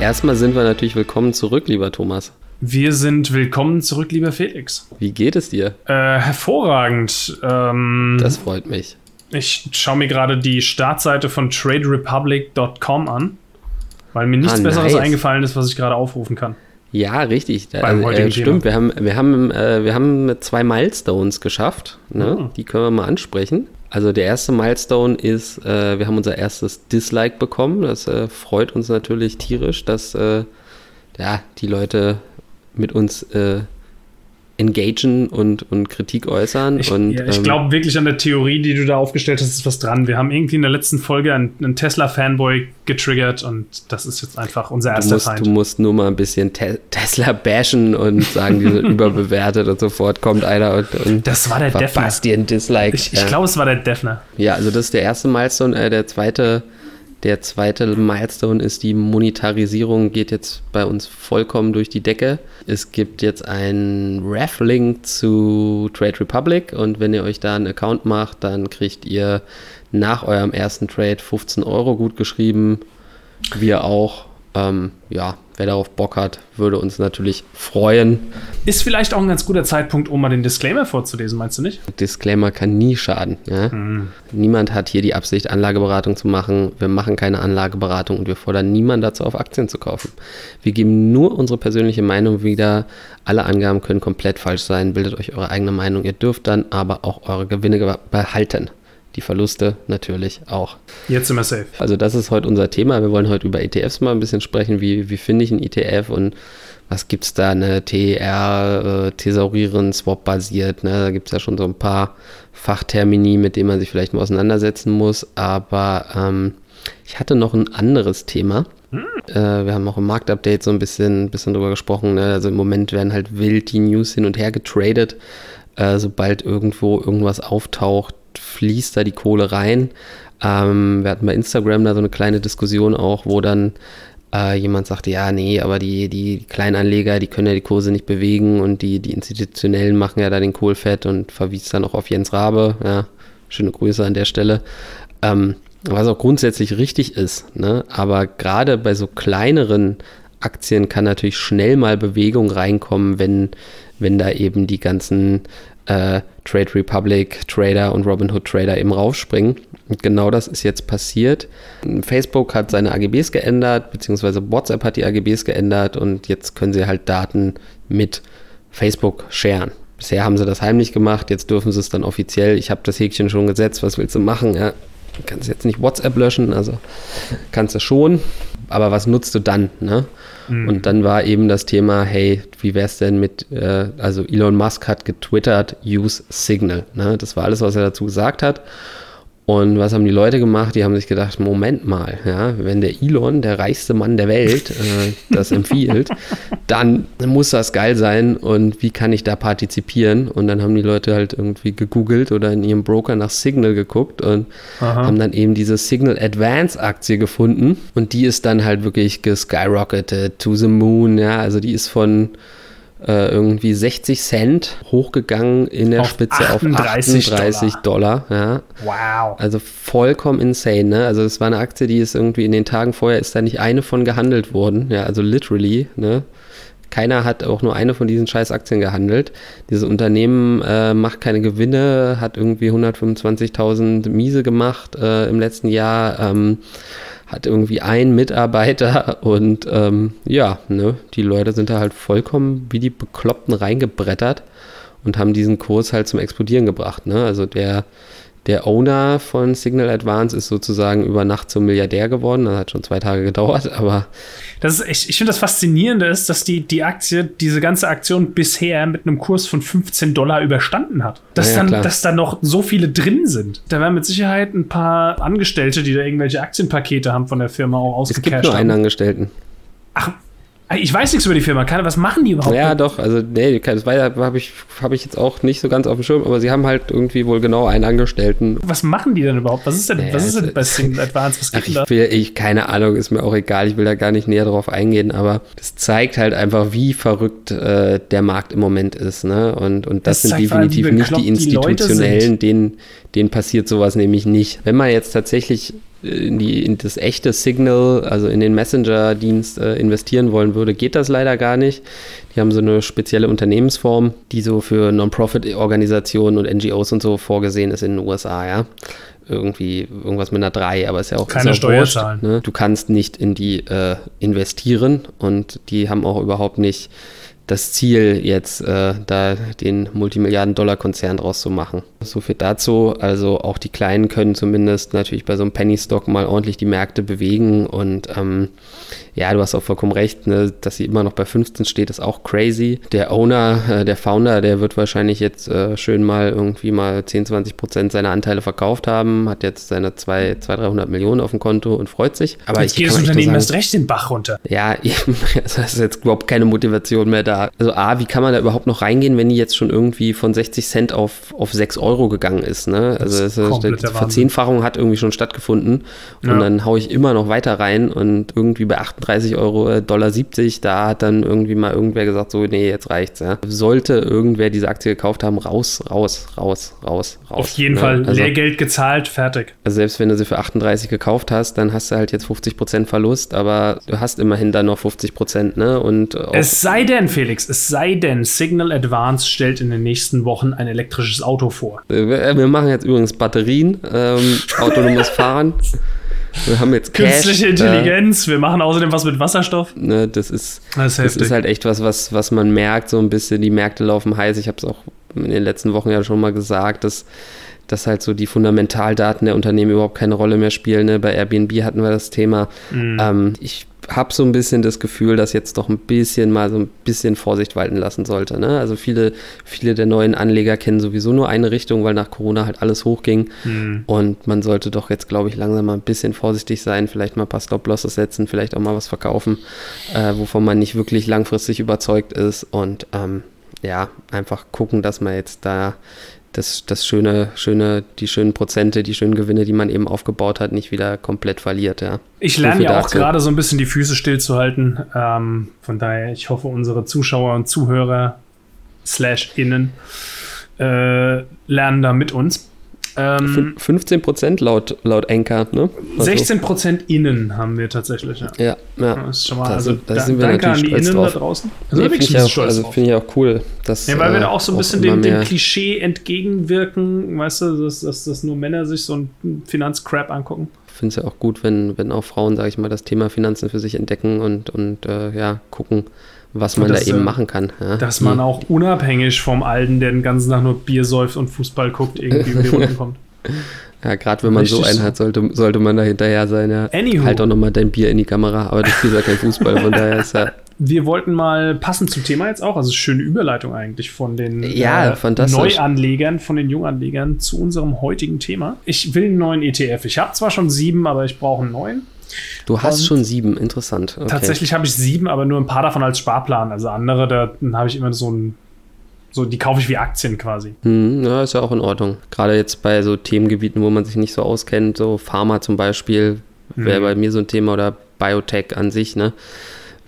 Erstmal sind wir natürlich willkommen zurück, lieber Thomas. Wir sind willkommen zurück, lieber Felix. Wie geht es dir? Äh, hervorragend. Ähm, das freut mich. Ich schaue mir gerade die Startseite von TradeRepublic.com an, weil mir nichts ah, Besseres nice. eingefallen ist, was ich gerade aufrufen kann. Ja, richtig. Also, äh, stimmt, wir haben, wir, haben, äh, wir haben zwei Milestones geschafft. Ne? Mhm. Die können wir mal ansprechen. Also der erste Milestone ist, äh, wir haben unser erstes Dislike bekommen. Das äh, freut uns natürlich tierisch, dass äh, ja, die Leute mit uns äh, engagen und, und Kritik äußern. Ich, und, ja, ich ähm, glaube wirklich an der Theorie, die du da aufgestellt hast, ist was dran. Wir haben irgendwie in der letzten Folge einen, einen Tesla-Fanboy getriggert und das ist jetzt einfach unser erster du musst, Feind. Du musst nur mal ein bisschen Te Tesla bashen und sagen, die sind überbewertet und sofort kommt einer und, und das war der Defner. dir ein Dislike. Ich, ich glaube, es war der Defner. Ja, also das ist der erste Milestone. Äh, der zweite der zweite Milestone ist, die Monetarisierung geht jetzt bei uns vollkommen durch die Decke. Es gibt jetzt einen Ref-Link zu Trade Republic und wenn ihr euch da einen Account macht, dann kriegt ihr nach eurem ersten Trade 15 Euro gut geschrieben. Wir auch. Ähm, ja, wer darauf Bock hat, würde uns natürlich freuen. Ist vielleicht auch ein ganz guter Zeitpunkt, um mal den Disclaimer vorzulesen, meinst du nicht? Disclaimer kann nie schaden. Ja? Hm. Niemand hat hier die Absicht, Anlageberatung zu machen. Wir machen keine Anlageberatung und wir fordern niemanden dazu auf, Aktien zu kaufen. Wir geben nur unsere persönliche Meinung wieder. Alle Angaben können komplett falsch sein. Bildet euch eure eigene Meinung. Ihr dürft dann aber auch eure Gewinne behalten die Verluste natürlich auch. Jetzt sind wir safe. Also das ist heute unser Thema. Wir wollen heute über ETFs mal ein bisschen sprechen. Wie, wie finde ich einen ETF und was gibt es da? Eine TR, äh, Thesaurieren, Swap basiert. Ne? Da gibt es ja schon so ein paar Fachtermini, mit denen man sich vielleicht mal auseinandersetzen muss. Aber ähm, ich hatte noch ein anderes Thema. Hm. Äh, wir haben auch im Marktupdate so ein bisschen, bisschen drüber gesprochen. Ne? Also im Moment werden halt wild die News hin und her getradet. Äh, sobald irgendwo irgendwas auftaucht, fließt da die Kohle rein. Ähm, wir hatten bei Instagram da so eine kleine Diskussion auch, wo dann äh, jemand sagte, ja, nee, aber die, die Kleinanleger, die können ja die Kurse nicht bewegen und die, die Institutionellen machen ja da den Kohl fett und verwies dann auch auf Jens Rabe. Ja, schöne Grüße an der Stelle. Ähm, was auch grundsätzlich richtig ist, ne? aber gerade bei so kleineren Aktien kann natürlich schnell mal Bewegung reinkommen, wenn, wenn da eben die ganzen äh, Trade Republic Trader und Robinhood Trader eben raufspringen. Und genau das ist jetzt passiert. Facebook hat seine AGBs geändert, beziehungsweise WhatsApp hat die AGBs geändert und jetzt können sie halt Daten mit Facebook sharen. Bisher haben sie das heimlich gemacht, jetzt dürfen sie es dann offiziell. Ich habe das Häkchen schon gesetzt, was willst du machen? Ja, du kannst jetzt nicht WhatsApp löschen, also kannst du schon, aber was nutzt du dann? Ne? Mhm. Und dann war eben das Thema, hey, wie wäre es denn mit, äh, also Elon Musk hat getwittert, use Signal. Ne? Das war alles, was er dazu gesagt hat. Und was haben die Leute gemacht? Die haben sich gedacht, Moment mal, ja, wenn der Elon, der reichste Mann der Welt, äh, das empfiehlt, dann muss das geil sein und wie kann ich da partizipieren? Und dann haben die Leute halt irgendwie gegoogelt oder in ihrem Broker nach Signal geguckt und Aha. haben dann eben diese Signal Advance Aktie gefunden und die ist dann halt wirklich geskyrocketed to the moon, ja, also die ist von äh, irgendwie 60 Cent hochgegangen in der auf Spitze 38 auf 38 Dollar. Dollar. ja. Wow. Also vollkommen insane. Ne? Also es war eine Aktie, die ist irgendwie in den Tagen vorher ist da nicht eine von gehandelt worden. Ja, also literally. Ne? Keiner hat auch nur eine von diesen scheiß Aktien gehandelt. Dieses Unternehmen äh, macht keine Gewinne, hat irgendwie 125.000 Miese gemacht äh, im letzten Jahr. Ähm, hat irgendwie einen Mitarbeiter und ähm, ja, ne, die Leute sind da halt vollkommen wie die Bekloppten reingebrettert und haben diesen Kurs halt zum Explodieren gebracht. Ne? Also der der Owner von Signal Advance ist sozusagen über Nacht zum Milliardär geworden. Das hat schon zwei Tage gedauert, aber. Das ist echt, ich finde das Faszinierende ist, dass die, die Aktie diese ganze Aktion bisher mit einem Kurs von 15 Dollar überstanden hat. Dass, ja, dann, dass da noch so viele drin sind. Da werden mit Sicherheit ein paar Angestellte, die da irgendwelche Aktienpakete haben von der Firma auch ausgecasht. Es gibt nur einen Angestellten. Ach, ich weiß nichts über die Firma. was machen die überhaupt? Ja, doch. Also, nee, das habe ich, hab ich jetzt auch nicht so ganz auf dem Schirm, aber sie haben halt irgendwie wohl genau einen Angestellten. Was machen die denn überhaupt? Was ist denn, naja, was ist denn bei Single Advance? Was ach, ich, will, ich, keine Ahnung, ist mir auch egal. Ich will da gar nicht näher drauf eingehen, aber das zeigt halt einfach, wie verrückt äh, der Markt im Moment ist. Ne? Und, und das, das sind definitiv nicht die Institutionellen, die denen, denen passiert sowas nämlich nicht. Wenn man jetzt tatsächlich in, die, in das echte Signal, also in den Messenger-Dienst äh, investieren wollen würde, geht das leider gar nicht. Die haben so eine spezielle Unternehmensform, die so für Non-Profit-Organisationen und NGOs und so vorgesehen ist in den USA, ja irgendwie irgendwas mit einer 3, aber ist ja auch keine Steuerzahlen. Ne? Du kannst nicht in die äh, investieren und die haben auch überhaupt nicht das Ziel, jetzt äh, da den Multimilliarden-Dollar-Konzern draus zu machen. So viel dazu. Also auch die Kleinen können zumindest natürlich bei so einem Penny-Stock mal ordentlich die Märkte bewegen. Und ähm, ja, du hast auch vollkommen recht, ne, dass sie immer noch bei 15 steht, ist auch crazy. Der Owner, äh, der Founder, der wird wahrscheinlich jetzt äh, schön mal irgendwie mal 10, 20 Prozent seiner Anteile verkauft haben, hat jetzt seine 200, 300 Millionen auf dem Konto und freut sich. Aber jetzt geht das Unternehmen erst recht den Bach runter. Ja, das ist jetzt überhaupt keine Motivation mehr da. Also A, wie kann man da überhaupt noch reingehen, wenn die jetzt schon irgendwie von 60 Cent auf, auf 6 Euro gegangen ist. Ne? Also das ist die Verzehnfachung hat irgendwie schon stattgefunden und ja. dann haue ich immer noch weiter rein und irgendwie bei 38 Euro, äh, Dollar 70, da hat dann irgendwie mal irgendwer gesagt, so, nee, jetzt reicht's. Ja? Sollte irgendwer diese Aktie gekauft haben, raus, raus, raus, raus, raus. Auf jeden ne? Fall also, Lehrgeld gezahlt, fertig. Also selbst wenn du sie für 38 gekauft hast, dann hast du halt jetzt 50% Verlust, aber du hast immerhin dann noch 50%, ne? Und es sei denn, Felix, es sei denn, Signal Advance stellt in den nächsten Wochen ein elektrisches Auto vor. Äh, wir machen jetzt übrigens Batterien, ähm, autonomes Fahren. Wir haben jetzt Cash, Künstliche Intelligenz, äh, wir machen außerdem was mit Wasserstoff. Ne, das, ist, das, ist das ist halt echt was, was, was man merkt, so ein bisschen, die Märkte laufen heiß. Ich habe es auch in den letzten Wochen ja schon mal gesagt, dass, dass halt so die Fundamentaldaten der Unternehmen überhaupt keine Rolle mehr spielen. Ne? Bei Airbnb hatten wir das Thema. Mhm. Ähm, ich habe so ein bisschen das Gefühl, dass jetzt doch ein bisschen mal so ein bisschen Vorsicht walten lassen sollte. Ne? Also viele, viele der neuen Anleger kennen sowieso nur eine Richtung, weil nach Corona halt alles hochging. Mhm. Und man sollte doch jetzt, glaube ich, langsam mal ein bisschen vorsichtig sein, vielleicht mal ein paar Stop-Losses setzen, vielleicht auch mal was verkaufen, äh, wovon man nicht wirklich langfristig überzeugt ist. Und ähm, ja, einfach gucken, dass man jetzt da das, das schöne, schöne, die schönen Prozente, die schönen Gewinne, die man eben aufgebaut hat, nicht wieder komplett verliert. Ja. Ich lerne ja auch gerade so ein bisschen die Füße stillzuhalten. Ähm, von daher, ich hoffe, unsere Zuschauer und Zuhörer slash innen äh, lernen da mit uns. Ähm, 15 Prozent laut, laut Anchor, ne? Also 16 Prozent innen haben wir tatsächlich, ja. Ja, ja. Das ist schon mal, also, da, da sind wir danke an die Innen drauf. da draußen. Also, nee, finde ich, auch, also find ich auch cool. Dass, ja, weil wir da auch so ein äh, bisschen dem, dem, Klischee entgegenwirken, weißt du, dass, dass, dass nur Männer sich so ein Finanzcrap angucken. Ich finde es ja auch gut, wenn, wenn auch Frauen, sage ich mal, das Thema Finanzen für sich entdecken und, und äh, ja, gucken, was man das, da eben äh, machen kann. Ja? Dass man hm. auch unabhängig vom Alten, der den ganzen Tag nur Bier säuft und Fußball guckt, irgendwie über die Runden kommt. Ja, gerade wenn man Richtig so einen hat, sollte, sollte man da hinterher sein. Ja. Anywho. Halt doch nochmal dein Bier in die Kamera, aber du spielst ja kein Fußball, von daher ist ja. Wir wollten mal passend zum Thema jetzt auch, also schöne Überleitung eigentlich von den ja, äh, Neuanlegern, von den Junganlegern zu unserem heutigen Thema. Ich will einen neuen ETF. Ich habe zwar schon sieben, aber ich brauche einen neuen. Du hast und schon sieben, interessant. Okay. Tatsächlich habe ich sieben, aber nur ein paar davon als Sparplan. Also andere, da habe ich immer so ein so, die kaufe ich wie Aktien quasi. Hm, ja, ist ja auch in Ordnung. Gerade jetzt bei so Themengebieten, wo man sich nicht so auskennt, so Pharma zum Beispiel, wäre hm. bei mir so ein Thema oder Biotech an sich, ne?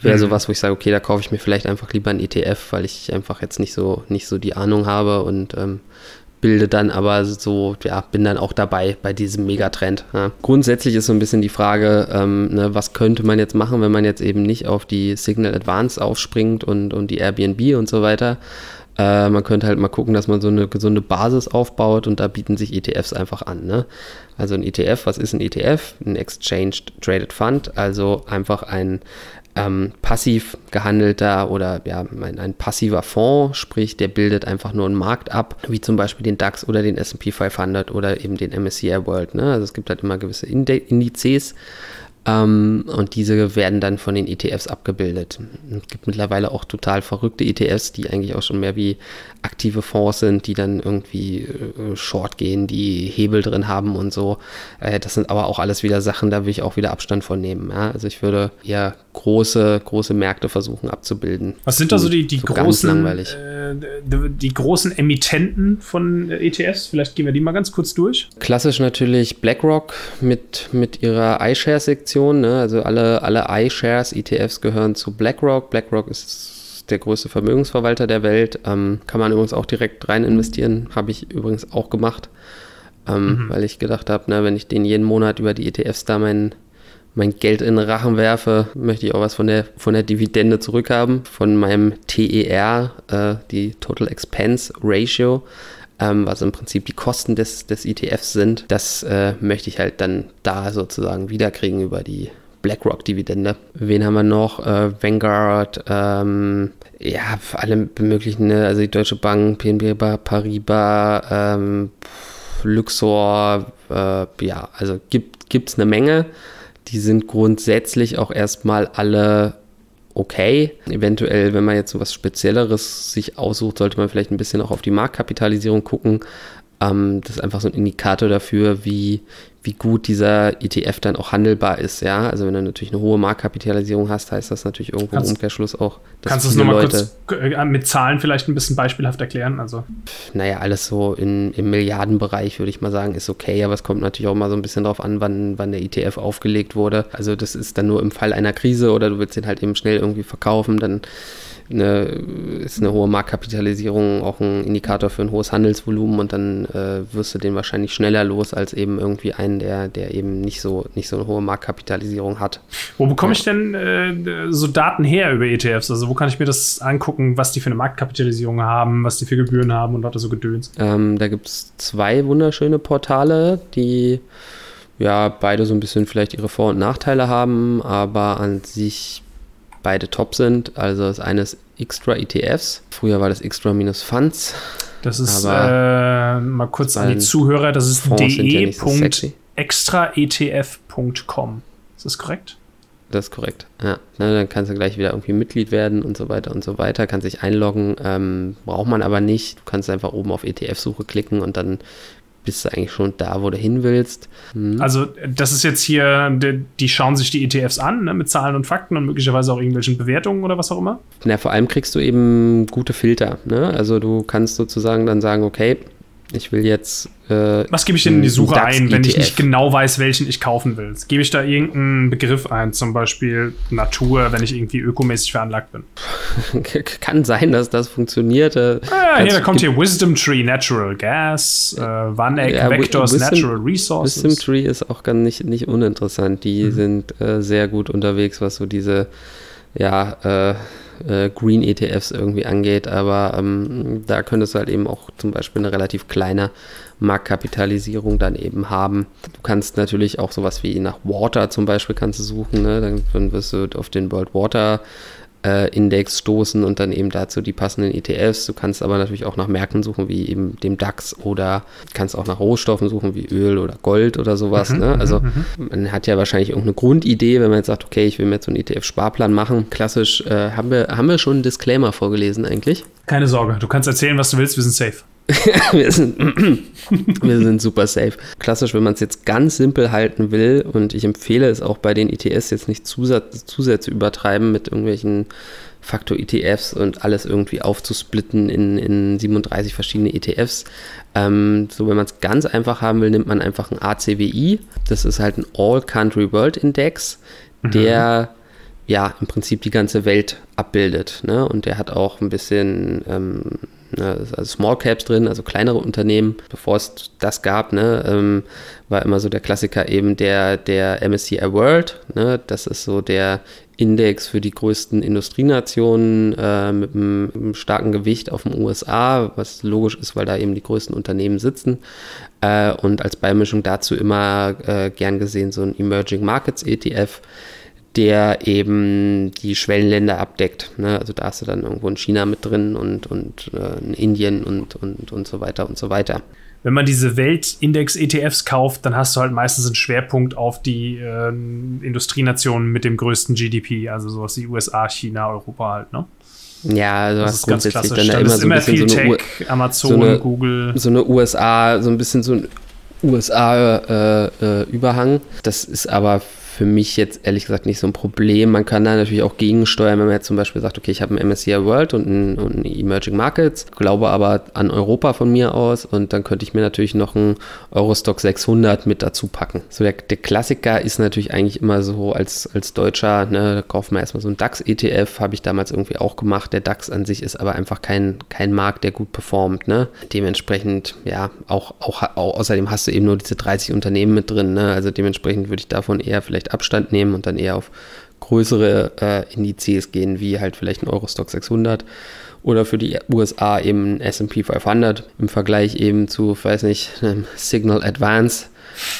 Wäre hm. sowas, wo ich sage, okay, da kaufe ich mir vielleicht einfach lieber ein ETF, weil ich einfach jetzt nicht so, nicht so die Ahnung habe und ähm, bilde dann aber so, ja, bin dann auch dabei bei diesem Megatrend. Ja. Grundsätzlich ist so ein bisschen die Frage, ähm, ne, was könnte man jetzt machen, wenn man jetzt eben nicht auf die Signal Advance aufspringt und, und die Airbnb und so weiter. Äh, man könnte halt mal gucken, dass man so eine gesunde Basis aufbaut und da bieten sich ETFs einfach an. Ne? Also ein ETF, was ist ein ETF? Ein Exchange Traded Fund, also einfach ein ähm, passiv gehandelter oder ja, ein, ein, passiver Fonds, sprich, der bildet einfach nur einen Markt ab, wie zum Beispiel den DAX oder den SP 500 oder eben den MSCI World. Ne? Also es gibt halt immer gewisse Indizes. Ähm, und diese werden dann von den ETFs abgebildet. Es gibt mittlerweile auch total verrückte ETFs, die eigentlich auch schon mehr wie aktive Fonds sind, die dann irgendwie äh, short gehen, die Hebel drin haben und so. Äh, das sind aber auch alles wieder Sachen, da will ich auch wieder Abstand von nehmen. Ja? Also ich würde eher große, große Märkte versuchen abzubilden. Was sind da so die, die so großen, äh, die, die, großen Emittenten von ETFs? Vielleicht gehen wir die mal ganz kurz durch. Klassisch natürlich BlackRock mit, mit ihrer iShares-Sektion. Ne? Also alle, alle iShares ETFs gehören zu BlackRock. BlackRock ist der größte Vermögensverwalter der Welt. Ähm, kann man übrigens auch direkt rein investieren, habe ich übrigens auch gemacht. ähm, mhm. weil ich gedacht habe, wenn ich den jeden Monat über die ETFs da mein, mein Geld in den Rachen werfe, möchte ich auch was von der, von der Dividende zurückhaben, von meinem TER, äh, die Total Expense Ratio ähm, was im Prinzip die Kosten des, des ETFs sind. Das äh, möchte ich halt dann da sozusagen wiederkriegen über die BlackRock-Dividende. Wen haben wir noch? Äh, Vanguard, ähm, ja, alle möglichen, ne? also die Deutsche Bank, PNB Paribas, ähm, Luxor, äh, ja, also gibt es eine Menge. Die sind grundsätzlich auch erstmal alle okay. Eventuell, wenn man jetzt so was Spezielleres sich aussucht, sollte man vielleicht ein bisschen auch auf die Marktkapitalisierung gucken. Ähm, das ist einfach so ein Indikator dafür, wie, wie gut dieser ETF dann auch handelbar ist. Ja, also wenn du natürlich eine hohe Marktkapitalisierung hast, heißt das natürlich irgendwo kannst, im Umkehrschluss auch, dass Kannst du es nochmal kurz äh, mit Zahlen vielleicht ein bisschen beispielhaft erklären? Also naja, alles so in, im Milliardenbereich würde ich mal sagen, ist okay, aber es kommt natürlich auch mal so ein bisschen darauf an, wann, wann der ETF aufgelegt wurde. Also das ist dann nur im Fall einer Krise oder du willst den halt eben schnell irgendwie verkaufen, dann eine, ist eine hohe Marktkapitalisierung auch ein Indikator für ein hohes Handelsvolumen und dann äh, wirst du den wahrscheinlich schneller los als eben irgendwie einen, der, der eben nicht so, nicht so eine hohe Marktkapitalisierung hat. Wo bekomme ja. ich denn äh, so Daten her über ETFs? Also wo kann ich mir das angucken, was die für eine Marktkapitalisierung haben, was die für Gebühren haben und was so Gedöns? Ähm, da gibt es zwei wunderschöne Portale, die ja beide so ein bisschen vielleicht ihre Vor- und Nachteile haben, aber an sich beide top sind. Also das eine ist Extra ETFs. Früher war das Extra minus Funds. Das ist äh, mal kurz an die Zuhörer, das ist de.extraetf.com. Ist das korrekt? Das ist korrekt. Ja. Ne, dann kannst du gleich wieder irgendwie Mitglied werden und so weiter und so weiter. Kannst dich einloggen. Ähm, braucht man aber nicht. Du kannst einfach oben auf ETF-Suche klicken und dann bist du eigentlich schon da, wo du hin willst. Mhm. Also, das ist jetzt hier, die, die, schauen sich die ETFs an, ne, mit Zahlen und Fakten und möglicherweise auch irgendwelchen Bewertungen oder was auch immer? Na, vor allem kriegst du eben gute Filter. Ne? Also, du kannst sozusagen dann sagen, okay, ich will jetzt. Äh, Was gebe ich denn in die Suche ein, wenn ich nicht genau weiß, welchen ich kaufen will? Gebe ich da irgendeinen Begriff ein, zum Beispiel Natur, wenn ich irgendwie ökomäßig veranlagt bin? Kann sein, dass das funktioniert. Äh, ah, hier, da kommt hier Wisdom Tree Natural Gas, äh, Vanek ja, Vectors Wisdom, Natural Resources. Wisdom Tree ist auch gar nicht, nicht uninteressant. Die mhm. sind äh, sehr gut unterwegs, was so diese, ja, äh, äh, Green ETFs irgendwie angeht, aber ähm, da könntest du halt eben auch zum Beispiel eine relativ kleine Marktkapitalisierung dann eben haben. Du kannst natürlich auch sowas wie nach Water zum Beispiel kannst du suchen, ne? dann, dann wirst du auf den World Water Index stoßen und dann eben dazu die passenden ETFs. Du kannst aber natürlich auch nach Märkten suchen, wie eben dem DAX oder kannst auch nach Rohstoffen suchen, wie Öl oder Gold oder sowas. Mhm, ne? Mhm, also mhm. man hat ja wahrscheinlich irgendeine Grundidee, wenn man jetzt sagt, okay, ich will mir jetzt so einen ETF-Sparplan machen. Klassisch, äh, haben, wir, haben wir schon einen Disclaimer vorgelesen eigentlich? Keine Sorge, du kannst erzählen, was du willst, wir sind safe. wir, sind, wir sind super safe. Klassisch, wenn man es jetzt ganz simpel halten will, und ich empfehle es auch bei den ETS jetzt nicht Zusatz, Zusätze übertreiben mit irgendwelchen Faktor-ETFs und alles irgendwie aufzusplitten in, in 37 verschiedene ETFs. Ähm, so, wenn man es ganz einfach haben will, nimmt man einfach ein ACWI. Das ist halt ein All-Country World Index, mhm. der ja im Prinzip die ganze Welt abbildet. Ne? Und der hat auch ein bisschen ähm, Ne, also Small Caps drin, also kleinere Unternehmen. Bevor es das gab, ne, ähm, war immer so der Klassiker eben der, der MSCI World. Ne, das ist so der Index für die größten Industrienationen äh, mit, einem, einem, starken Gewicht auf den USA, was logisch ist, weil da eben die größten Unternehmen sitzen. Äh, und als Beimischung dazu immer äh, gern gesehen so ein Emerging Markets ETF der eben die Schwellenländer abdeckt. Ne? Also da hast du dann irgendwo in China mit drin und, und äh, in Indien und, und, und so weiter und so weiter. Wenn man diese Weltindex-ETFs kauft, dann hast du halt meistens einen Schwerpunkt auf die äh, Industrienationen mit dem größten GDP, also sowas wie USA, China, Europa halt, ne? Ja, also das hast grundsätzlich dann da immer so ein bisschen so eine Tech, Amazon, so eine, Google. So eine USA, so ein bisschen so ein USA-Überhang. Äh, äh, das ist aber für mich jetzt ehrlich gesagt nicht so ein Problem. Man kann da natürlich auch gegensteuern, wenn man jetzt zum Beispiel sagt, okay, ich habe ein MSCI World und ein, und ein Emerging Markets, glaube aber an Europa von mir aus und dann könnte ich mir natürlich noch ein Eurostock 600 mit dazu packen. So der, der Klassiker ist natürlich eigentlich immer so als, als Deutscher, ne, da kauft man erstmal so einen DAX-ETF, habe ich damals irgendwie auch gemacht. Der DAX an sich ist aber einfach kein, kein Markt, der gut performt. Ne? Dementsprechend, ja, auch, auch, auch außerdem hast du eben nur diese 30 Unternehmen mit drin. Ne? Also dementsprechend würde ich davon eher vielleicht vielleicht Abstand nehmen und dann eher auf größere äh, Indizes gehen, wie halt vielleicht ein Eurostock 600 oder für die USA eben ein S&P 500 im Vergleich eben zu, weiß nicht, einem Signal Advance.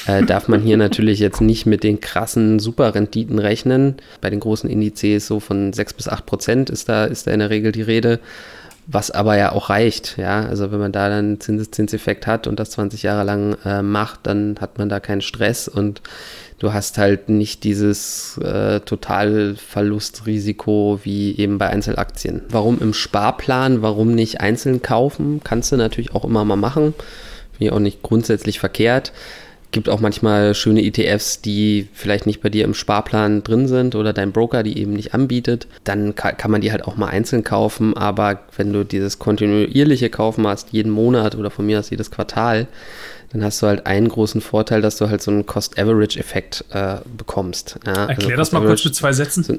Äh, darf man hier natürlich jetzt nicht mit den krassen Superrenditen rechnen. Bei den großen Indizes so von 6 bis 8 Prozent ist da, ist da in der Regel die Rede was aber ja auch reicht, ja. Also wenn man da dann einen Zinseszinseffekt hat und das 20 Jahre lang äh, macht, dann hat man da keinen Stress und du hast halt nicht dieses äh, Totalverlustrisiko wie eben bei Einzelaktien. Warum im Sparplan, warum nicht einzeln kaufen? Kannst du natürlich auch immer mal machen. Finde ich auch nicht grundsätzlich verkehrt gibt auch manchmal schöne ETFs, die vielleicht nicht bei dir im Sparplan drin sind oder dein Broker die eben nicht anbietet. Dann kann, kann man die halt auch mal einzeln kaufen. Aber wenn du dieses kontinuierliche Kaufen hast, jeden Monat oder von mir aus jedes Quartal, dann hast du halt einen großen Vorteil, dass du halt so einen Cost-Average-Effekt äh, bekommst. Ja, Erklär also das mal kurz mit zwei Sätzen. So,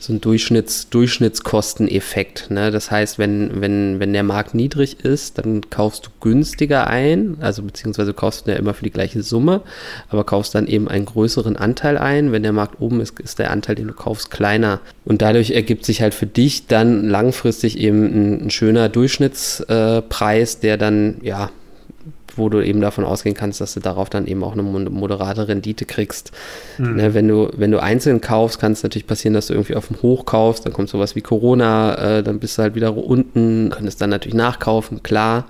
so ein Durchschnitts, Durchschnittskosteneffekt. Ne? Das heißt, wenn, wenn, wenn der Markt niedrig ist, dann kaufst du günstiger ein, also beziehungsweise kaufst du ja immer für die gleiche Summe, aber kaufst dann eben einen größeren Anteil ein. Wenn der Markt oben ist, ist der Anteil, den du kaufst, kleiner. Und dadurch ergibt sich halt für dich dann langfristig eben ein, ein schöner Durchschnittspreis, der dann ja wo du eben davon ausgehen kannst, dass du darauf dann eben auch eine moderate Rendite kriegst. Mhm. Ne, wenn, du, wenn du einzeln kaufst, kann es natürlich passieren, dass du irgendwie auf dem Hoch kaufst, dann kommt sowas wie Corona, äh, dann bist du halt wieder unten, könntest dann natürlich nachkaufen, klar.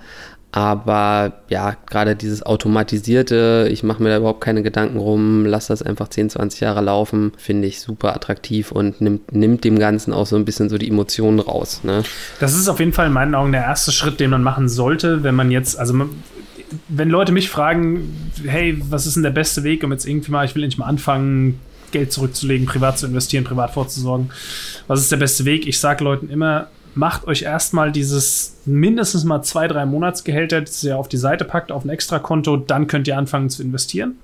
Aber ja, gerade dieses automatisierte, ich mache mir da überhaupt keine Gedanken rum, lass das einfach 10, 20 Jahre laufen, finde ich super attraktiv und nimmt, nimmt dem Ganzen auch so ein bisschen so die Emotionen raus. Ne? Das ist auf jeden Fall in meinen Augen der erste Schritt, den man machen sollte, wenn man jetzt, also man, wenn Leute mich fragen, hey, was ist denn der beste Weg, um jetzt irgendwie mal, ich will endlich mal anfangen, Geld zurückzulegen, privat zu investieren, privat vorzusorgen, was ist der beste Weg? Ich sage Leuten immer, macht euch erstmal dieses mindestens mal zwei, drei Monatsgehälter, das ihr auf die Seite packt, auf ein Extrakonto, dann könnt ihr anfangen zu investieren.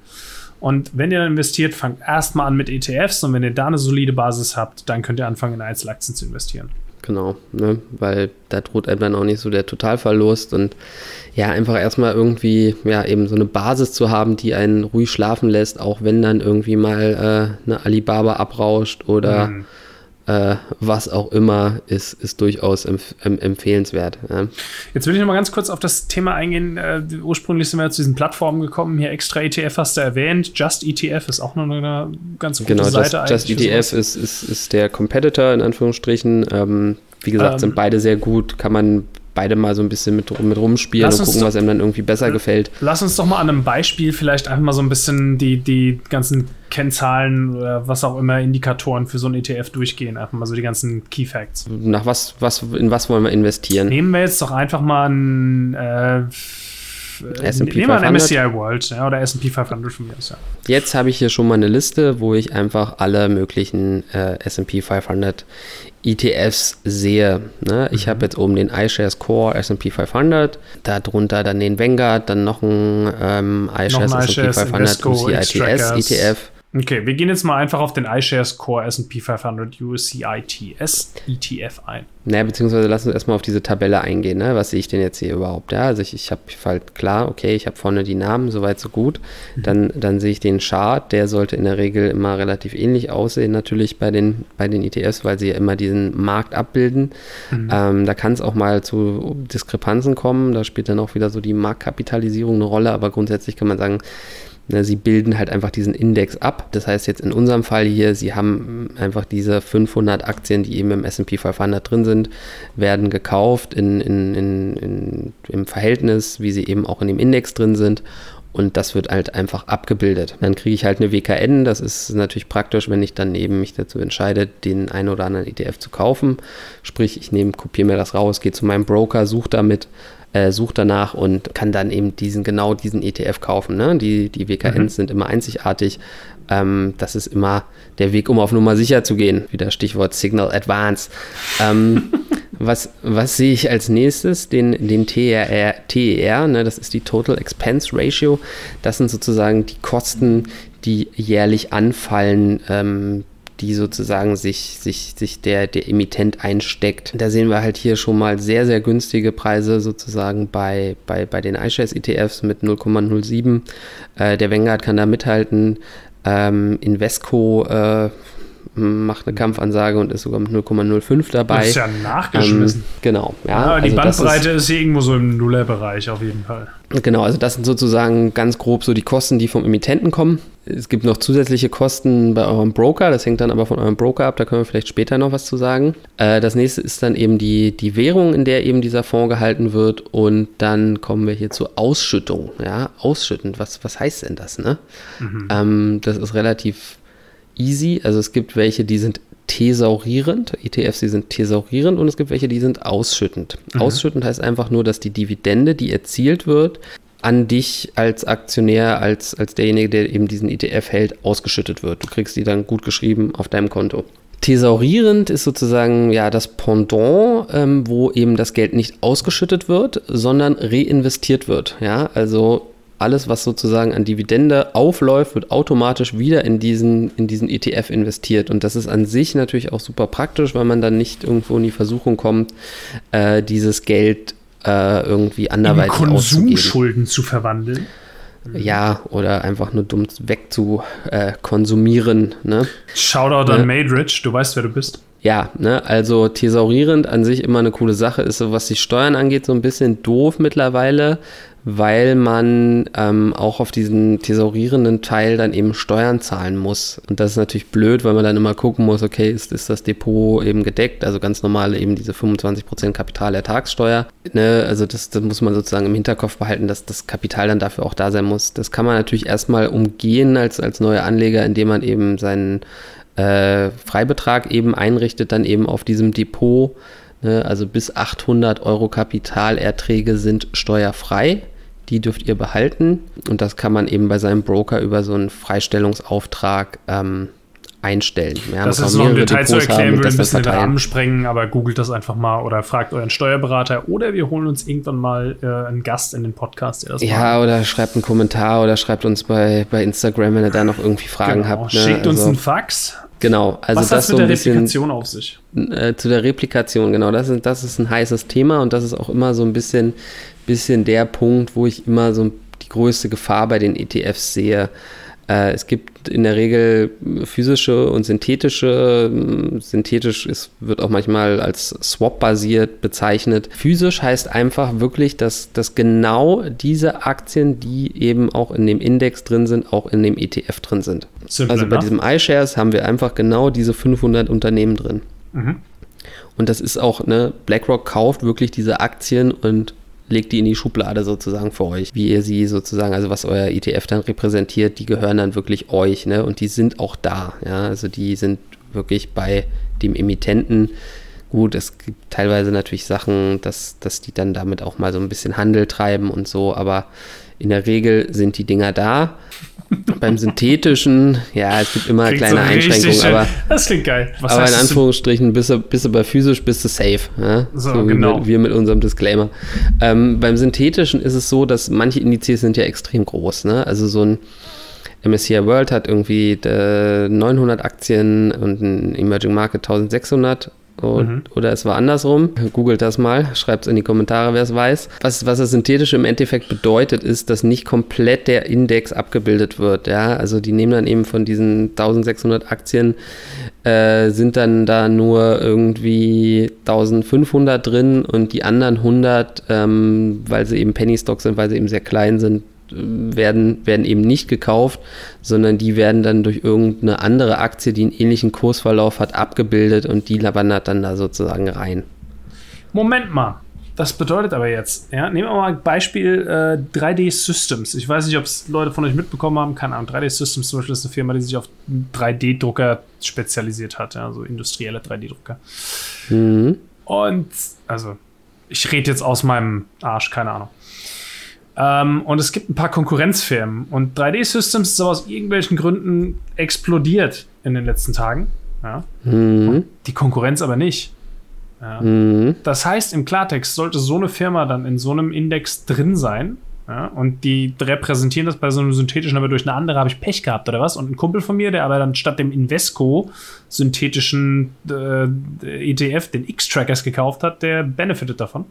Und wenn ihr dann investiert, fangt erstmal an mit ETFs und wenn ihr da eine solide Basis habt, dann könnt ihr anfangen in Einzelaktien zu investieren. Genau, ne? weil da droht einem dann auch nicht so der Totalverlust und ja, einfach erstmal irgendwie, ja, eben so eine Basis zu haben, die einen ruhig schlafen lässt, auch wenn dann irgendwie mal äh, eine Alibaba abrauscht oder mhm äh, was auch immer, ist, ist durchaus empf empfehlenswert. Ja. Jetzt will ich noch mal ganz kurz auf das Thema eingehen. Äh, ursprünglich sind wir zu diesen Plattformen gekommen. Hier extra ETF hast du erwähnt. Just ETF ist auch noch eine ganz gute genau, Seite. Genau, Just, Just ETF ist, ist, ist der Competitor in Anführungsstrichen. Ähm, wie gesagt, ähm, sind beide sehr gut. Kann man beide mal so ein bisschen mit, mit rumspielen und gucken, was einem dann irgendwie besser gefällt. Lass uns doch mal an einem Beispiel vielleicht einfach mal so ein bisschen die, die ganzen Kennzahlen oder was auch immer, Indikatoren für so ein ETF durchgehen. Einfach mal so die ganzen Key Facts. Nach was, was, in was wollen wir investieren? Nehmen wir jetzt doch einfach mal ein äh, S&P Nehmen wir ein MSCI World ja, oder S&P 500 von mir aus, ja. Jetzt habe ich hier schon mal eine Liste, wo ich einfach alle möglichen äh, S&P 500 ETFs sehe. Ne? Ich mhm. habe jetzt oben den iShares Core S&P 500, darunter dann den Vanguard, dann noch ein ähm, iShares S&P 500 UCITS ETF. Okay, wir gehen jetzt mal einfach auf den iShares Core S&P 500 UCITS ETF ein. Naja, beziehungsweise lass uns erstmal auf diese Tabelle eingehen. Ne? Was sehe ich denn jetzt hier überhaupt? Ja, also ich, ich habe halt klar, okay, ich habe vorne die Namen, soweit so gut. Mhm. Dann, dann sehe ich den Chart, der sollte in der Regel immer relativ ähnlich aussehen, natürlich bei den, bei den ETFs, weil sie ja immer diesen Markt abbilden. Mhm. Ähm, da kann es auch mal zu Diskrepanzen kommen. Da spielt dann auch wieder so die Marktkapitalisierung eine Rolle, aber grundsätzlich kann man sagen, sie bilden halt einfach diesen Index ab. Das heißt jetzt in unserem Fall hier, sie haben einfach diese 500 Aktien, die eben im S&P 500 drin sind, werden gekauft in, in, in, im Verhältnis, wie sie eben auch in dem Index drin sind. Und das wird halt einfach abgebildet. Dann kriege ich halt eine WKN. Das ist natürlich praktisch, wenn ich dann eben mich dazu entscheide, den einen oder anderen ETF zu kaufen. Sprich, ich nehme, kopiere mir das raus, gehe zu meinem Broker, suche damit äh, sucht danach und kann dann eben diesen, genau diesen ETF kaufen. Ne? Die, die WKNs mhm. sind immer einzigartig. Ähm, das ist immer der Weg, um auf Nummer sicher zu gehen. Wieder Stichwort Signal Advance. Ähm, was, was sehe ich als nächstes? Den, den TER, TER ne? das ist die Total Expense Ratio. Das sind sozusagen die Kosten, die jährlich anfallen, ähm, die sozusagen sich, sich, sich der, der Emittent einsteckt. Da sehen wir halt hier schon mal sehr, sehr günstige Preise sozusagen bei, bei, bei den iShares ETFs mit 0,07. Äh, der Vanguard kann da mithalten. Ähm, Invesco äh, macht eine Kampfansage und ist sogar mit 0,05 dabei. Das ist ja nachgeschmissen. Ähm, genau. Ja, ja die also Bandbreite ist, ist, hier irgendwo so im Nullerbereich auf jeden Fall. Genau, also das sind sozusagen ganz grob so die Kosten, die vom Emittenten kommen. Es gibt noch zusätzliche Kosten bei eurem Broker, das hängt dann aber von eurem Broker ab, da können wir vielleicht später noch was zu sagen. Äh, das nächste ist dann eben die, die Währung, in der eben dieser Fonds gehalten wird und dann kommen wir hier zur Ausschüttung. Ja, ausschüttend, was, was heißt denn das? Ne? Mhm. Ähm, das ist relativ easy. Also es gibt welche, die sind thesaurierend, ETFs, die sind thesaurierend und es gibt welche, die sind ausschüttend. Mhm. Ausschüttend heißt einfach nur, dass die Dividende, die erzielt wird, an dich als Aktionär, als, als derjenige, der eben diesen ETF hält, ausgeschüttet wird. Du kriegst die dann gut geschrieben auf deinem Konto. Thesaurierend ist sozusagen ja das Pendant, ähm, wo eben das Geld nicht ausgeschüttet wird, sondern reinvestiert wird. Ja, also alles, was sozusagen an Dividende aufläuft, wird automatisch wieder in diesen, in diesen ETF investiert. Und das ist an sich natürlich auch super praktisch, weil man dann nicht irgendwo in die Versuchung kommt, äh, dieses Geld äh, irgendwie anderweitig in Konsumschulden zu verwandeln. Ja, oder einfach nur dumm wegzukonsumieren. Äh, ne? Shoutout ne? an Madrich, du weißt, wer du bist. Ja, ne, also thesaurierend an sich immer eine coole Sache ist, so was die Steuern angeht, so ein bisschen doof mittlerweile, weil man ähm, auch auf diesen thesaurierenden Teil dann eben Steuern zahlen muss. Und das ist natürlich blöd, weil man dann immer gucken muss, okay, ist, ist das Depot eben gedeckt? Also ganz normal eben diese 25% Kapitalertragssteuer. Ne? Also das, das muss man sozusagen im Hinterkopf behalten, dass das Kapital dann dafür auch da sein muss. Das kann man natürlich erstmal umgehen als, als neuer Anleger, indem man eben seinen äh, Freibetrag eben einrichtet, dann eben auf diesem Depot. Ne? Also bis 800 Euro Kapitalerträge sind steuerfrei die dürft ihr behalten und das kann man eben bei seinem Broker über so einen Freistellungsauftrag ähm, einstellen. Ja, das ist noch im Detail zu erklären, würde ein bisschen den Rahmen sprengen, aber googelt das einfach mal oder fragt euren Steuerberater oder wir holen uns irgendwann mal äh, einen Gast in den Podcast. ja, oder schreibt einen Kommentar oder schreibt uns bei, bei Instagram, wenn ihr da noch irgendwie Fragen genau. habt. Ne? Schickt also, uns einen Fax. Genau, also Was das hat mit so der bisschen, Replikation auf sich? Äh, zu der Replikation, genau, das ist, das ist ein heißes Thema und das ist auch immer so ein bisschen bisschen der Punkt, wo ich immer so die größte Gefahr bei den ETFs sehe. Äh, es gibt in der Regel physische und synthetische. Synthetisch ist, wird auch manchmal als Swap-basiert bezeichnet. Physisch heißt einfach wirklich, dass, dass genau diese Aktien, die eben auch in dem Index drin sind, auch in dem ETF drin sind. Simple also bei enough. diesem iShares haben wir einfach genau diese 500 Unternehmen drin. Mhm. Und das ist auch, ne, BlackRock kauft wirklich diese Aktien und legt die in die Schublade sozusagen für euch, wie ihr sie sozusagen, also was euer ETF dann repräsentiert, die gehören dann wirklich euch, ne? Und die sind auch da, ja, also die sind wirklich bei dem Emittenten. Gut, es gibt teilweise natürlich Sachen, dass, dass die dann damit auch mal so ein bisschen Handel treiben und so, aber in der Regel sind die Dinger da beim synthetischen, ja, es gibt immer klingt kleine so Einschränkungen, aber. Das klingt geil. Was aber in Anführungsstrichen, bist du, bist du bei physisch, bist du safe. Ja? So, so genau. Mit, wir mit unserem Disclaimer. Ähm, beim synthetischen ist es so, dass manche Indizes sind ja extrem groß. Ne? Also so ein MSCI World hat irgendwie äh, 900 Aktien und ein Emerging Market 1600 und, mhm. Oder es war andersrum. Googelt das mal, schreibt es in die Kommentare, wer es weiß. Was, was das Synthetische im Endeffekt bedeutet, ist, dass nicht komplett der Index abgebildet wird. Ja? Also die nehmen dann eben von diesen 1600 Aktien, äh, sind dann da nur irgendwie 1500 drin und die anderen 100, ähm, weil sie eben Penny Stocks sind, weil sie eben sehr klein sind, werden, werden eben nicht gekauft, sondern die werden dann durch irgendeine andere Aktie, die einen ähnlichen Kursverlauf hat, abgebildet und die wandert dann da sozusagen rein. Moment mal. Das bedeutet aber jetzt, ja, nehmen wir mal ein Beispiel äh, 3D Systems. Ich weiß nicht, ob es Leute von euch mitbekommen haben, keine Ahnung. 3D Systems zum Beispiel ist eine Firma, die sich auf 3D-Drucker spezialisiert hat, ja, also industrielle 3D-Drucker. Mhm. Und, also Ich rede jetzt aus meinem Arsch, keine Ahnung. Ähm, und es gibt ein paar Konkurrenzfirmen. Und 3D Systems ist aber aus irgendwelchen Gründen explodiert in den letzten Tagen. Ja. Mhm. Die Konkurrenz aber nicht. Ja. Mhm. Das heißt, im Klartext sollte so eine Firma dann in so einem Index drin sein. Ja, und die repräsentieren das bei so einem synthetischen, aber durch eine andere habe ich Pech gehabt oder was. Und ein Kumpel von mir, der aber dann statt dem Invesco synthetischen äh, ETF den X-Trackers gekauft hat, der benefitet davon.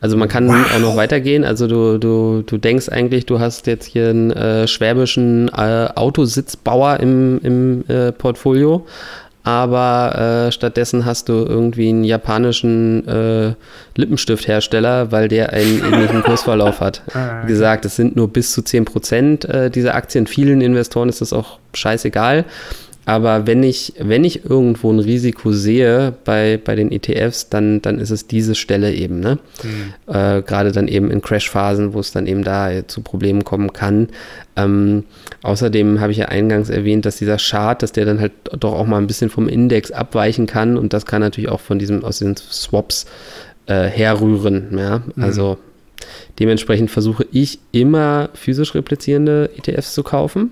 Also man kann wow. auch noch weitergehen. Also du, du, du denkst eigentlich, du hast jetzt hier einen äh, schwäbischen äh, Autositzbauer im, im äh, Portfolio, aber äh, stattdessen hast du irgendwie einen japanischen äh, Lippenstifthersteller, weil der einen ähnlichen Kursverlauf hat. Ah, Wie gesagt, es sind nur bis zu 10 Prozent äh, dieser Aktien. Vielen Investoren ist das auch scheißegal. Aber wenn ich, wenn ich irgendwo ein Risiko sehe bei, bei den ETFs, dann, dann ist es diese Stelle eben. Ne? Mhm. Äh, Gerade dann eben in Crashphasen, wo es dann eben da zu Problemen kommen kann. Ähm, außerdem habe ich ja eingangs erwähnt, dass dieser Chart, dass der dann halt doch auch mal ein bisschen vom Index abweichen kann und das kann natürlich auch von diesem, aus den Swaps äh, herrühren. Ja? Mhm. Also dementsprechend versuche ich immer physisch replizierende ETFs zu kaufen.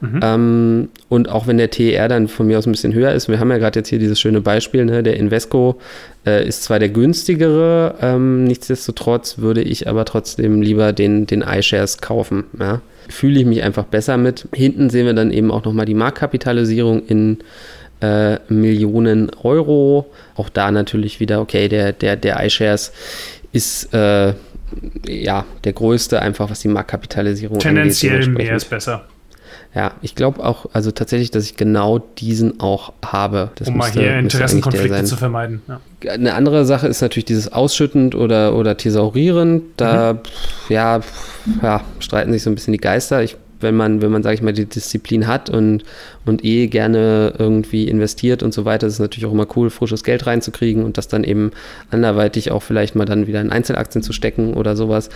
Mhm. Ähm, und auch wenn der TER dann von mir aus ein bisschen höher ist, wir haben ja gerade jetzt hier dieses schöne Beispiel, ne, der Invesco äh, ist zwar der günstigere, ähm, nichtsdestotrotz würde ich aber trotzdem lieber den, den iShares kaufen. Ja. Fühle ich mich einfach besser mit. Hinten sehen wir dann eben auch nochmal die Marktkapitalisierung in äh, Millionen Euro. Auch da natürlich wieder, okay, der, der, der iShares ist äh, ja der größte, einfach was die Marktkapitalisierung Tendenziell angeht. Tendenziell mehr ist besser. Ja, ich glaube auch, also tatsächlich, dass ich genau diesen auch habe. Das um müsste, mal hier Interessenkonflikte zu vermeiden. Ja. Eine andere Sache ist natürlich dieses Ausschüttend oder, oder Thesaurieren. Da, mhm. ja, ja, streiten sich so ein bisschen die Geister. Ich wenn man, wenn man, sage ich mal, die Disziplin hat und, und eh gerne irgendwie investiert und so weiter, ist es natürlich auch immer cool, frisches Geld reinzukriegen und das dann eben anderweitig auch vielleicht mal dann wieder in Einzelaktien zu stecken oder sowas.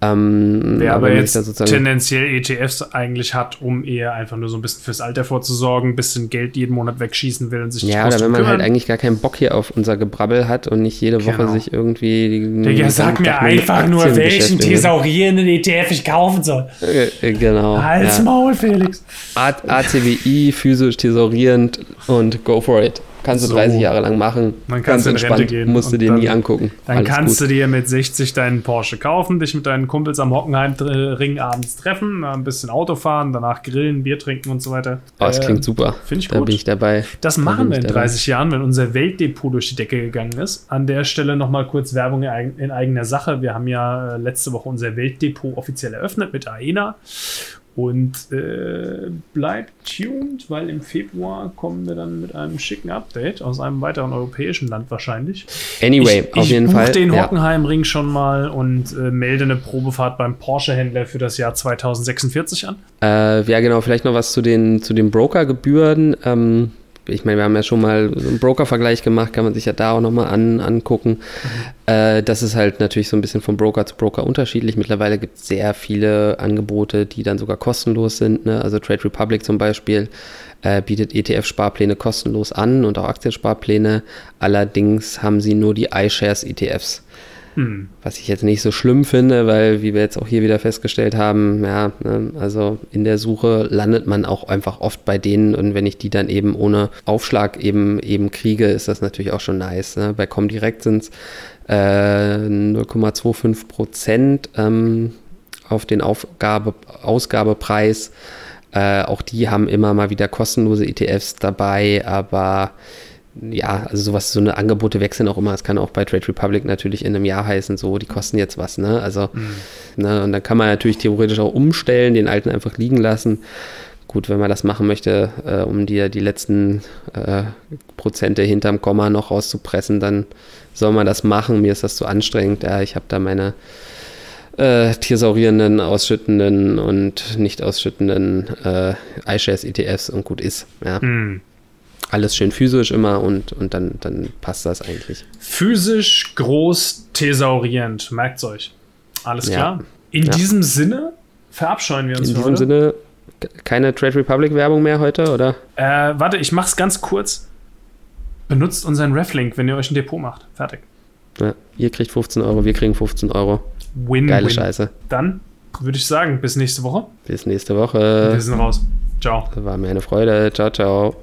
Ähm, Wer aber, aber jetzt tendenziell ETFs eigentlich hat, um eher einfach nur so ein bisschen fürs Alter vorzusorgen, ein bisschen Geld jeden Monat wegschießen will und sich Ja, oder wenn man halt eigentlich gar keinen Bock hier auf unser Gebrabbel hat und nicht jede Woche genau. sich irgendwie. Digga, sag mir einfach nur, welchen thesaurierenden ETF ich kaufen soll. Äh, genau. Halt's ja. Maul, Felix. ACWI, physisch thesaurierend und go for it. Kannst du so. 30 Jahre lang machen. Man kann in Rente gehen. Musst du dir dann, nie angucken. Dann Alles kannst gut. du dir mit 60 deinen Porsche kaufen, dich mit deinen Kumpels am Hockenheimring abends treffen, ein bisschen Auto fahren, danach grillen, Bier trinken und so weiter. Oh, das äh, klingt super. Finde ich gut. Da bin ich dabei. Das da machen wir in 30 dabei. Jahren, wenn unser Weltdepot durch die Decke gegangen ist. An der Stelle nochmal kurz Werbung in eigener Sache. Wir haben ja äh, letzte Woche unser Weltdepot offiziell eröffnet mit AENA. Und äh, bleibt tuned, weil im Februar kommen wir dann mit einem schicken Update aus einem weiteren europäischen Land wahrscheinlich. Anyway, ich, auf ich jeden Fall. Ich den Hockenheimring ja. schon mal und äh, melde eine Probefahrt beim Porsche-Händler für das Jahr 2046 an. Äh, ja, genau, vielleicht noch was zu den, zu den Brokergebühren. Ähm, ich meine, wir haben ja schon mal so einen Broker-Vergleich gemacht, kann man sich ja da auch nochmal an, angucken. Mhm. Äh, das ist halt natürlich so ein bisschen von Broker zu Broker unterschiedlich. Mittlerweile gibt es sehr viele Angebote, die dann sogar kostenlos sind. Ne? Also Trade Republic zum Beispiel äh, bietet ETF-Sparpläne kostenlos an und auch Aktiensparpläne. Allerdings haben sie nur die iShares ETFs. Hm. Was ich jetzt nicht so schlimm finde, weil, wie wir jetzt auch hier wieder festgestellt haben, ja, ne, also in der Suche landet man auch einfach oft bei denen und wenn ich die dann eben ohne Aufschlag eben, eben kriege, ist das natürlich auch schon nice. Ne? Bei Comdirect sind es äh, 0,25 Prozent ähm, auf den Aufgabe, Ausgabepreis. Äh, auch die haben immer mal wieder kostenlose ETFs dabei, aber ja, also sowas, so eine Angebote wechseln auch immer. Es kann auch bei Trade Republic natürlich in einem Jahr heißen, so, die kosten jetzt was, ne? Also, mhm. ne, und dann kann man natürlich theoretisch auch umstellen, den alten einfach liegen lassen. Gut, wenn man das machen möchte, äh, um dir die letzten äh, Prozente hinterm Komma noch rauszupressen, dann soll man das machen. Mir ist das zu anstrengend. Ja, ich habe da meine äh, tiersaurierenden, ausschüttenden und nicht ausschüttenden äh, iShares ETFs und gut ist. Ja. Mhm alles schön physisch immer und, und dann, dann passt das eigentlich. Physisch, groß, thesaurierend, merkt's euch. Alles klar. Ja. In ja. diesem Sinne verabscheuen wir uns In diesem heute. Sinne keine Trade Republic Werbung mehr heute, oder? Äh, warte, ich mach's ganz kurz. Benutzt unseren Reflink, wenn ihr euch ein Depot macht. Fertig. Ja, ihr kriegt 15 Euro, wir kriegen 15 Euro. Win, Geile win. Scheiße. Dann würde ich sagen, bis nächste Woche. Bis nächste Woche. Wir sind raus. Ciao. War mir eine Freude. Ciao, ciao.